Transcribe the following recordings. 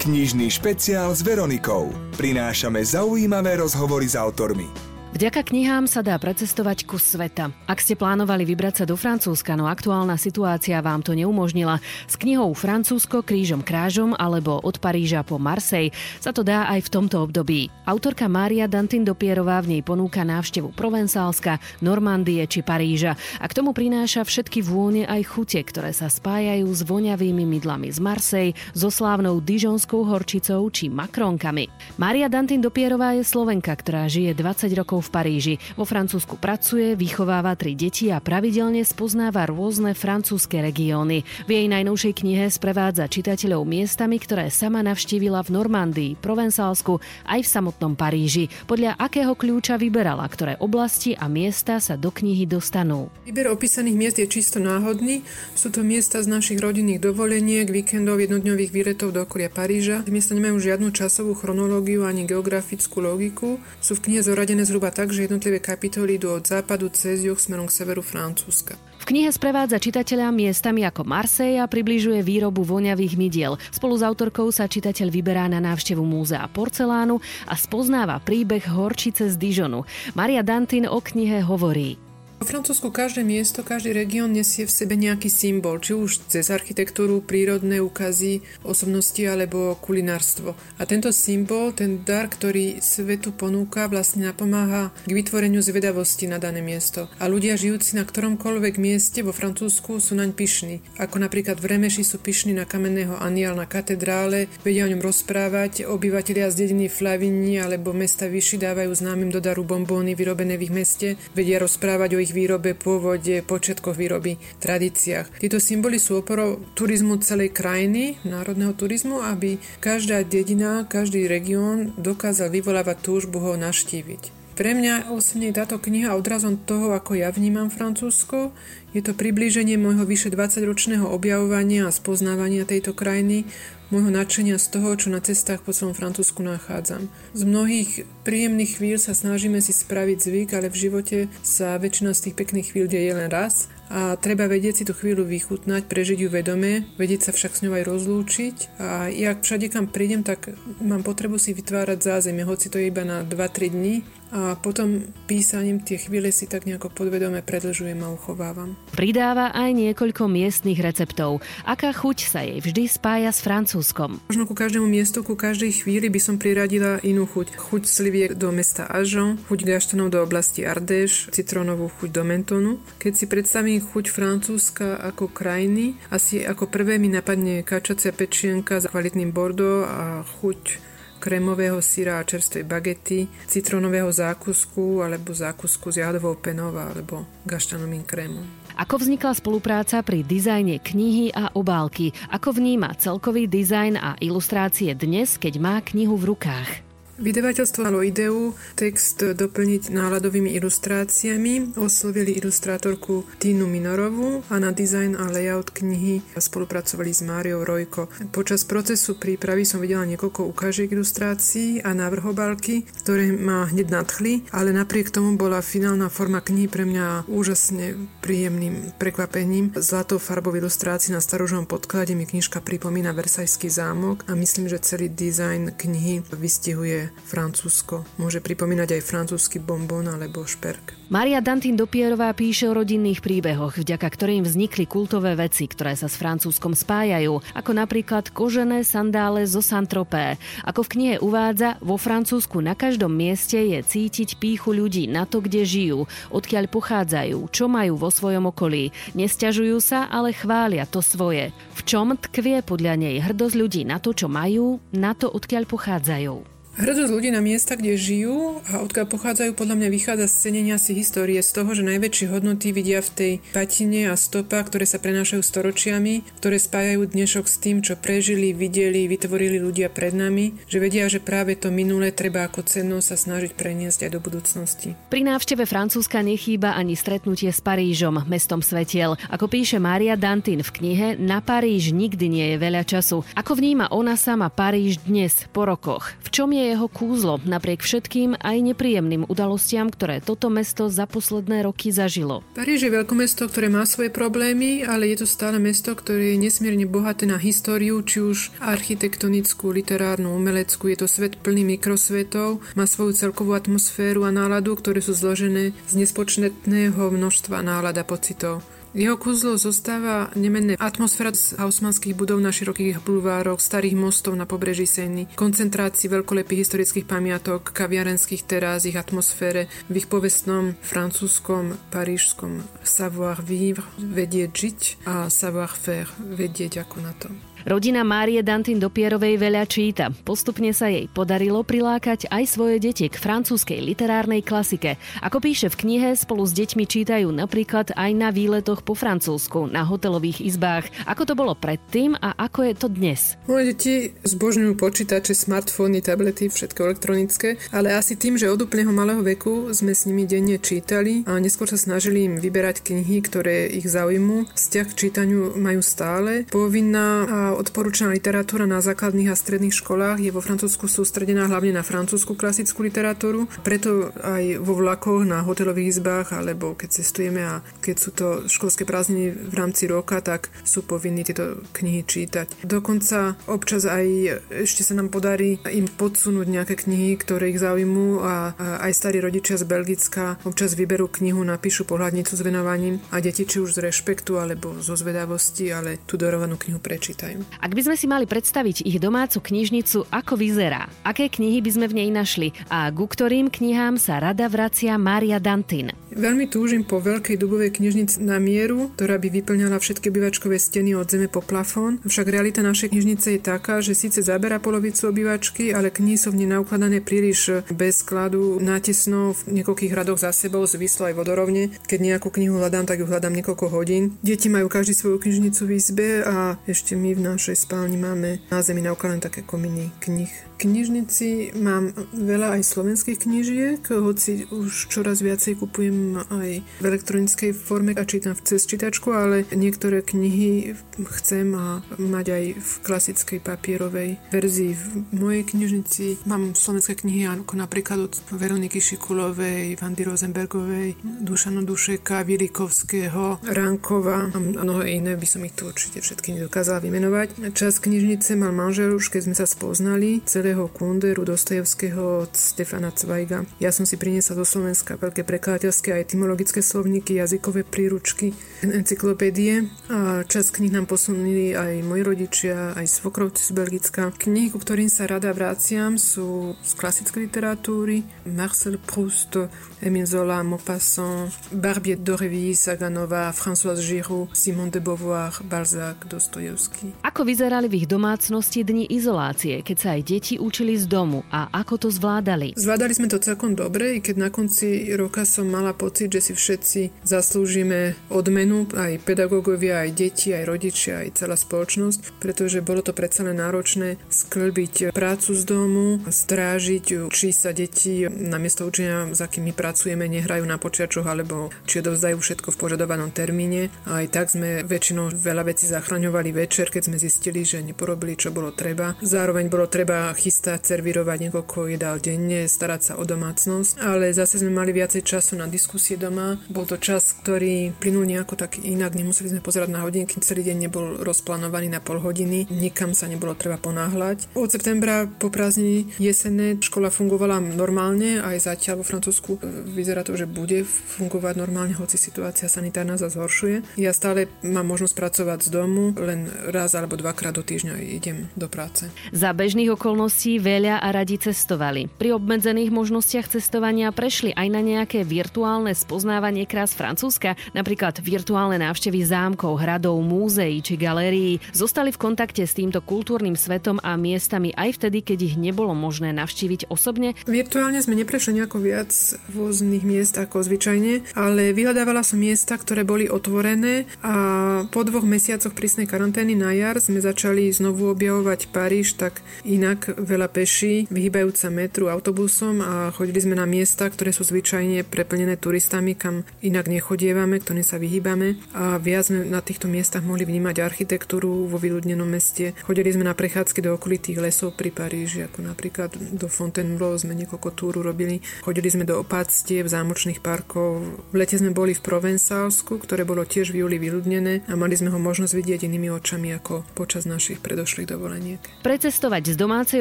Knižný špeciál s Veronikou. Prinášame zaujímavé rozhovory s autormi. Vďaka knihám sa dá precestovať kus sveta. Ak ste plánovali vybrať sa do Francúzska, no aktuálna situácia vám to neumožnila, s knihou Francúzsko krížom krážom alebo od Paríža po Marseille sa to dá aj v tomto období. Autorka Mária Dantin Dopierová v nej ponúka návštevu Provenzálska, Normandie či Paríža a k tomu prináša všetky vône aj chute, ktoré sa spájajú s voňavými mydlami z Marseille, so slávnou dižonskou horčicou či makronkami. Mária Dantin Dopierová je Slovenka, ktorá žije 20 rokov rokov v Paríži. Vo Francúzsku pracuje, vychováva tri deti a pravidelne spoznáva rôzne francúzske regióny. V jej najnovšej knihe sprevádza čitateľov miestami, ktoré sama navštívila v Normandii, Provensálsku aj v samotnom Paríži. Podľa akého kľúča vyberala, ktoré oblasti a miesta sa do knihy dostanú. Výber opísaných miest je čisto náhodný. Sú to miesta z našich rodinných dovoleniek, víkendov, jednodňových výletov do okolia Paríža. Miesta nemajú žiadnu časovú chronológiu ani geografickú logiku. Sú v knihe zoradené zhruba tak, že jednotlivé kapitoly idú od západu cez juh smerom k severu Francúzska. V knihe sprevádza čitateľa miestami ako Marseille a približuje výrobu voňavých mydiel. Spolu s autorkou sa čitateľ vyberá na návštevu múzea porcelánu a spoznáva príbeh horčice z Dijonu. Maria Dantin o knihe hovorí. Vo Francúzsku každé miesto, každý región nesie v sebe nejaký symbol, či už cez architektúru, prírodné úkazy, osobnosti alebo kulinárstvo. A tento symbol, ten dar, ktorý svetu ponúka, vlastne napomáha k vytvoreniu zvedavosti na dané miesto. A ľudia žijúci na ktoromkoľvek mieste vo Francúzsku sú naň pyšní. Ako napríklad v Remeši sú pyšní na kamenného aniel na katedrále, vedia o ňom rozprávať, obyvatelia z dediny Flavini alebo mesta Vyši dávajú známym do daru bombóny vyrobené v ich meste, vedia rozprávať o ich ich výrobe, pôvode, počiatkoch výroby, tradíciách. Tieto symboly sú oporou turizmu celej krajiny, národného turizmu, aby každá dedina, každý región dokázal vyvolávať túžbu ho naštíviť. Pre mňa osobne táto kniha odrazom toho, ako ja vnímam Francúzsko. Je to priblíženie môjho vyše 20-ročného objavovania a spoznávania tejto krajiny, môjho nadšenia z toho, čo na cestách po celom Francúzsku nachádzam. Z mnohých príjemných chvíľ sa snažíme si spraviť zvyk, ale v živote sa väčšina z tých pekných chvíľ deje len raz a treba vedieť si tú chvíľu vychutnať, prežiť ju vedome, vedieť sa však s ňou aj rozlúčiť a ja všade kam prídem, tak mám potrebu si vytvárať zázemie, hoci to je iba na 2-3 dní a potom písaním tie chvíle si tak nejako podvedome predlžujem a uchovávam. Pridáva aj niekoľko miestnych receptov. Aká chuť sa jej vždy spája s francúzskom? Možno ku každému miestu, ku každej chvíli by som priradila inú chuť. Chuť sliviek do mesta Ažon, chuť gaštanov do oblasti Ardèche, citrónovú chuť do Mentonu. Keď si predstavím chuť Francúzska ako krajiny. Asi ako prvé mi napadne kačacia pečienka s kvalitným bordo a chuť kremového syra a čerstvej bagety, citronového zákusku alebo zákusku s jadovou penou alebo gaštanovým krémom. Ako vznikla spolupráca pri dizajne knihy a obálky? Ako vníma celkový dizajn a ilustrácie dnes, keď má knihu v rukách? Vydavateľstvo malo ideu text doplniť náladovými ilustráciami. Oslovili ilustrátorku Tínu Minorovú a na dizajn a layout knihy spolupracovali s Máriou Rojko. Počas procesu prípravy som videla niekoľko ukážiek ilustrácií a návrhobalky, ktoré ma hneď nadchli, ale napriek tomu bola finálna forma knihy pre mňa úžasne príjemným prekvapením. Zlatou farbou ilustrácií na starožnom podklade mi knižka pripomína Versajský zámok a myslím, že celý dizajn knihy vystihuje Francúzsko. Môže pripomínať aj francúzsky bonbon alebo šperk. Maria Dantin Dopierová píše o rodinných príbehoch, vďaka ktorým vznikli kultové veci, ktoré sa s Francúzskom spájajú, ako napríklad kožené sandále zo Santropé. Ako v knihe uvádza, vo Francúzsku na každom mieste je cítiť píchu ľudí na to, kde žijú, odkiaľ pochádzajú, čo majú vo svojom okolí. Nesťažujú sa, ale chvália to svoje. V čom tkvie podľa nej hrdosť ľudí na to, čo majú, na to, odkiaľ pochádzajú. Hrdosť ľudí na miesta, kde žijú a odkiaľ pochádzajú, podľa mňa vychádza z cenenia si histórie, z toho, že najväčšie hodnoty vidia v tej patine a stopách, ktoré sa prenášajú storočiami, ktoré spájajú dnešok s tým, čo prežili, videli, vytvorili ľudia pred nami, že vedia, že práve to minulé treba ako cennosť sa snažiť preniesť aj do budúcnosti. Pri návšteve Francúzska nechýba ani stretnutie s Parížom, mestom svetiel. Ako píše Mária Dantin v knihe, na Paríž nikdy nie je veľa času. Ako vníma ona sama Paríž dnes, po rokoch? V čom je je jeho kúzlo napriek všetkým aj nepríjemným udalostiam, ktoré toto mesto za posledné roky zažilo. Paríž je veľkomesto, ktoré má svoje problémy, ale je to stále mesto, ktoré je nesmierne bohaté na históriu, či už architektonickú, literárnu, umeleckú. Je to svet plný mikrosvetov, má svoju celkovú atmosféru a náladu, ktoré sú zložené z nespočetného množstva nálad a pocitov. Jeho kúzlo zostáva nemenné atmosféra z hausmanských budov na širokých bulvároch, starých mostov na pobreží Seny, koncentrácii veľkolepých historických pamiatok, kaviarenských terás, ich atmosfére, v ich povestnom francúzskom, parížskom savoir-vivre, vedieť žiť a savoir-faire, vedieť ako na to. Rodina Márie Dantin Dopierovej veľa číta. Postupne sa jej podarilo prilákať aj svoje deti k francúzskej literárnej klasike. Ako píše v knihe, spolu s deťmi čítajú napríklad aj na výletoch po Francúzsku, na hotelových izbách. Ako to bolo predtým a ako je to dnes? Moje deti zbožňujú počítače, smartfóny, tablety, všetko elektronické, ale asi tým, že od úplného malého veku sme s nimi denne čítali a neskôr sa snažili im vyberať knihy, ktoré ich zaujímu. Vzťah k čítaniu majú stále. Povinná a odporúčaná literatúra na základných a stredných školách je vo Francúzsku sústredená hlavne na francúzsku klasickú literatúru, preto aj vo vlakoch, na hotelových izbách, alebo keď cestujeme a keď sú to školské prázdniny v rámci roka, tak sú povinní tieto knihy čítať. Dokonca občas aj ešte sa nám podarí im podsunúť nejaké knihy, ktoré ich zaujímu a, aj starí rodičia z Belgicka občas vyberú knihu, napíšu pohľadnicu s venovaním a deti či už z rešpektu alebo zo zvedavosti, ale tú dorovanú knihu prečítajú. Ak by sme si mali predstaviť ich domácu knižnicu, ako vyzerá, aké knihy by sme v nej našli a ku ktorým knihám sa rada vracia Mária Dantin. Veľmi túžim po veľkej dubovej knižnici na mieru, ktorá by vyplňala všetky obyvačkové steny od zeme po plafón. Však realita našej knižnice je taká, že síce zabera polovicu obyvačky, ale knihy sú v nej naukladané príliš bez skladu, nátesno v niekoľkých radoch za sebou, zvislo aj vodorovne. Keď nejakú knihu hľadám, tak ju hľadám niekoľko hodín. Deti majú každý svoju knižnicu v izbe a ešte my v našej spálni máme na zemi naukladané také kominy knih knižnici mám veľa aj slovenských knižiek, hoci už čoraz viacej kupujem aj v elektronickej forme a čítam cez čítačku, ale niektoré knihy chcem a mať aj v klasickej papierovej verzii. V mojej knižnici mám slovenské knihy ako napríklad od Veroniky Šikulovej, Vandy Rosenbergovej, Dušano Dušeka, Vilikovského, Rankova a mnohé iné by som ich tu určite všetky nedokázala vymenovať. Čas knižnice mal manžel už keď sme sa spoznali. Celé Andreho Kunderu, Dostojevského Stefana Cvajga. Ja som si priniesla do Slovenska veľké prekladateľské a etymologické slovníky, jazykové príručky, encyklopédie a čas knih nám posunuli aj moji rodičia, aj svokrovci z Belgicka. Knihy, ku ktorým sa rada vráciam, sú z klasickej literatúry Marcel Proust, Emile Zola, Maupassant, Barbier d'Aurevilly, Saganova, Françoise Giroud, Simon de Beauvoir, Balzac, Dostojevský. Ako vyzerali v ich domácnosti dni izolácie, keď sa aj deti učili z domu a ako to zvládali? Zvládali sme to celkom dobre, i keď na konci roka som mala pocit, že si všetci zaslúžime odmenu, aj pedagógovia, aj deti, aj rodičia, aj celá spoločnosť, pretože bolo to predsa len náročné sklbiť prácu z domu, strážiť, či sa deti namiesto učenia, za kým my pracujeme, nehrajú na počiačoch, alebo či odovzdajú všetko v požadovanom termíne. A aj tak sme väčšinou veľa vecí zachraňovali večer, keď sme zistili, že neporobili, čo bolo treba. Zároveň bolo treba chystať chystať, servírovať niekoľko jedál denne, starať sa o domácnosť, ale zase sme mali viacej času na diskusie doma. Bol to čas, ktorý plynul nejako tak inak, nemuseli sme pozerať na hodinky, celý deň nebol rozplánovaný na pol hodiny, nikam sa nebolo treba ponáhľať. Od septembra po prázdniny jesenné škola fungovala normálne, aj zatiaľ vo Francúzsku vyzerá to, že bude fungovať normálne, hoci situácia sanitárna sa zhoršuje. Ja stále mám možnosť pracovať z domu, len raz alebo dvakrát do týždňa idem do práce. Za bežných okolností možností veľa a radi cestovali. Pri obmedzených možnostiach cestovania prešli aj na nejaké virtuálne spoznávanie krás Francúzska, napríklad virtuálne návštevy zámkov, hradov, múzeí či galérií. Zostali v kontakte s týmto kultúrnym svetom a miestami aj vtedy, keď ich nebolo možné navštíviť osobne. Virtuálne sme neprešli nejako viac rôznych miest ako zvyčajne, ale vyhľadávala som miesta, ktoré boli otvorené a po dvoch mesiacoch prísnej karantény na jar sme začali znovu objavovať Paríž tak inak veľa peší, vyhýbajúca metru autobusom a chodili sme na miesta, ktoré sú zvyčajne preplnené turistami, kam inak nechodievame, ktorým sa vyhýbame a viac sme na týchto miestach mohli vnímať architektúru vo vyľudnenom meste. Chodili sme na prechádzky do okolitých lesov pri Paríži, ako napríklad do Fontainebleau sme niekoľko túru robili. Chodili sme do opáctiev, zámočných parkov. V lete sme boli v Provencálsku, ktoré bolo tiež v júli vyľudnené a mali sme ho možnosť vidieť inými očami ako počas našich predošlých dovoleniek. Precestovať z domácej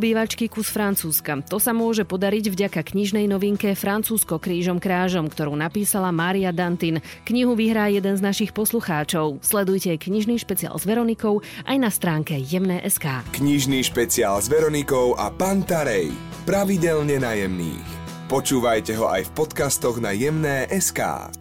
obývačky kus Francúzska. To sa môže podariť vďaka knižnej novinke Francúzsko krížom krážom, ktorú napísala Mária Dantin. Knihu vyhrá jeden z našich poslucháčov. Sledujte knižný špeciál s Veronikou aj na stránke jemné.sk. Knižný špeciál s Veronikou a Pantarej. Pravidelne najemných. Počúvajte ho aj v podcastoch na jemné.sk.